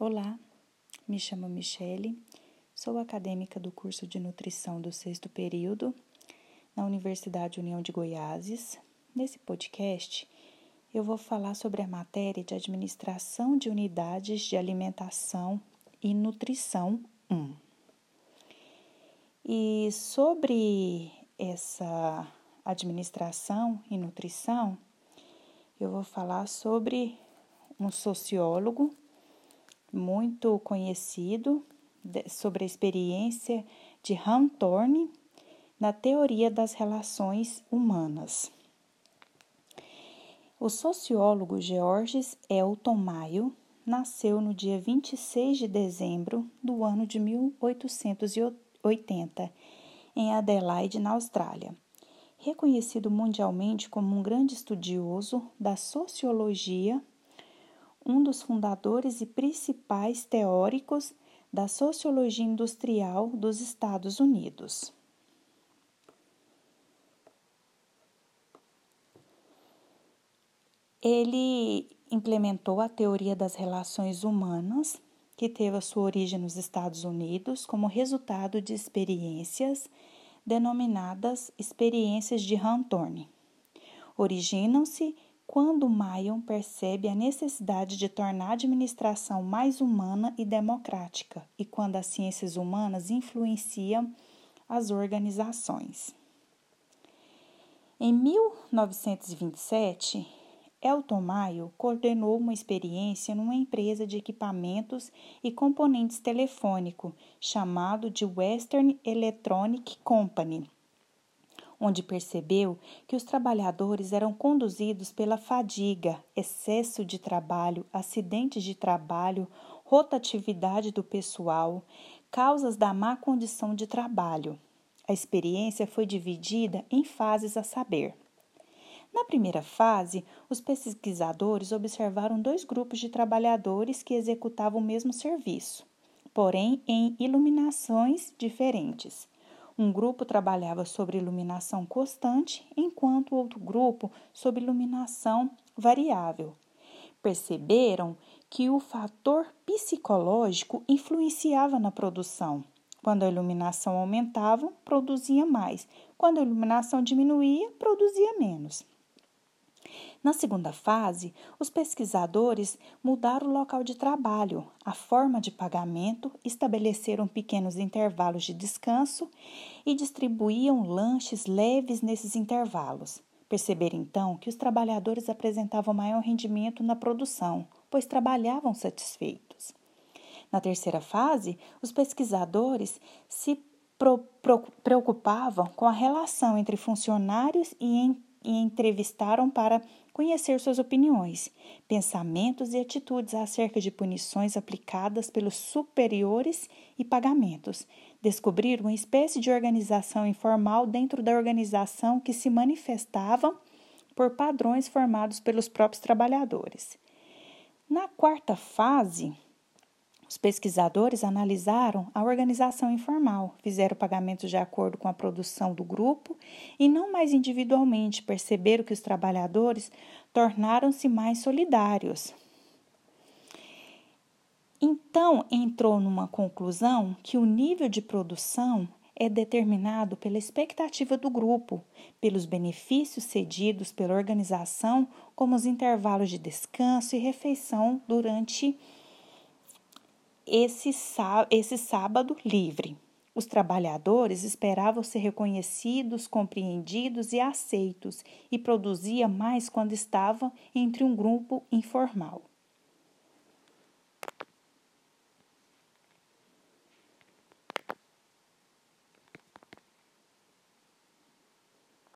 Olá, me chamo Michele, sou acadêmica do curso de nutrição do sexto período na Universidade União de Goiáses. Nesse podcast, eu vou falar sobre a matéria de administração de unidades de alimentação e nutrição 1. E sobre essa administração e nutrição, eu vou falar sobre um sociólogo muito conhecido sobre a experiência de Thorne na teoria das relações humanas. O sociólogo Georges Elton Mayo nasceu no dia 26 de dezembro do ano de 1880 em Adelaide, na Austrália. Reconhecido mundialmente como um grande estudioso da sociologia um dos fundadores e principais teóricos da sociologia industrial dos Estados Unidos. Ele implementou a teoria das relações humanas, que teve a sua origem nos Estados Unidos como resultado de experiências denominadas experiências de Rantorne. Originam-se quando Mayon percebe a necessidade de tornar a administração mais humana e democrática e quando as ciências humanas influenciam as organizações. Em 1927, Elton Mayo coordenou uma experiência numa empresa de equipamentos e componentes telefônico chamado de Western Electronic Company onde percebeu que os trabalhadores eram conduzidos pela fadiga, excesso de trabalho, acidentes de trabalho, rotatividade do pessoal, causas da má condição de trabalho. A experiência foi dividida em fases a saber. Na primeira fase, os pesquisadores observaram dois grupos de trabalhadores que executavam o mesmo serviço, porém em iluminações diferentes. Um grupo trabalhava sobre iluminação constante, enquanto outro grupo sobre iluminação variável. Perceberam que o fator psicológico influenciava na produção. Quando a iluminação aumentava, produzia mais. Quando a iluminação diminuía, produzia menos. Na segunda fase, os pesquisadores mudaram o local de trabalho, a forma de pagamento, estabeleceram pequenos intervalos de descanso e distribuíam lanches leves nesses intervalos. Perceberam então que os trabalhadores apresentavam maior rendimento na produção, pois trabalhavam satisfeitos. Na terceira fase, os pesquisadores se preocupavam com a relação entre funcionários e, e entrevistaram para conhecer suas opiniões, pensamentos e atitudes acerca de punições aplicadas pelos superiores e pagamentos. Descobrir uma espécie de organização informal dentro da organização que se manifestava por padrões formados pelos próprios trabalhadores. Na quarta fase, os pesquisadores analisaram a organização informal, fizeram pagamentos de acordo com a produção do grupo e não mais individualmente, perceberam que os trabalhadores tornaram-se mais solidários. Então entrou numa conclusão que o nível de produção é determinado pela expectativa do grupo, pelos benefícios cedidos pela organização, como os intervalos de descanso e refeição durante esse, esse sábado livre. Os trabalhadores esperavam ser reconhecidos, compreendidos e aceitos, e produzia mais quando estavam entre um grupo informal.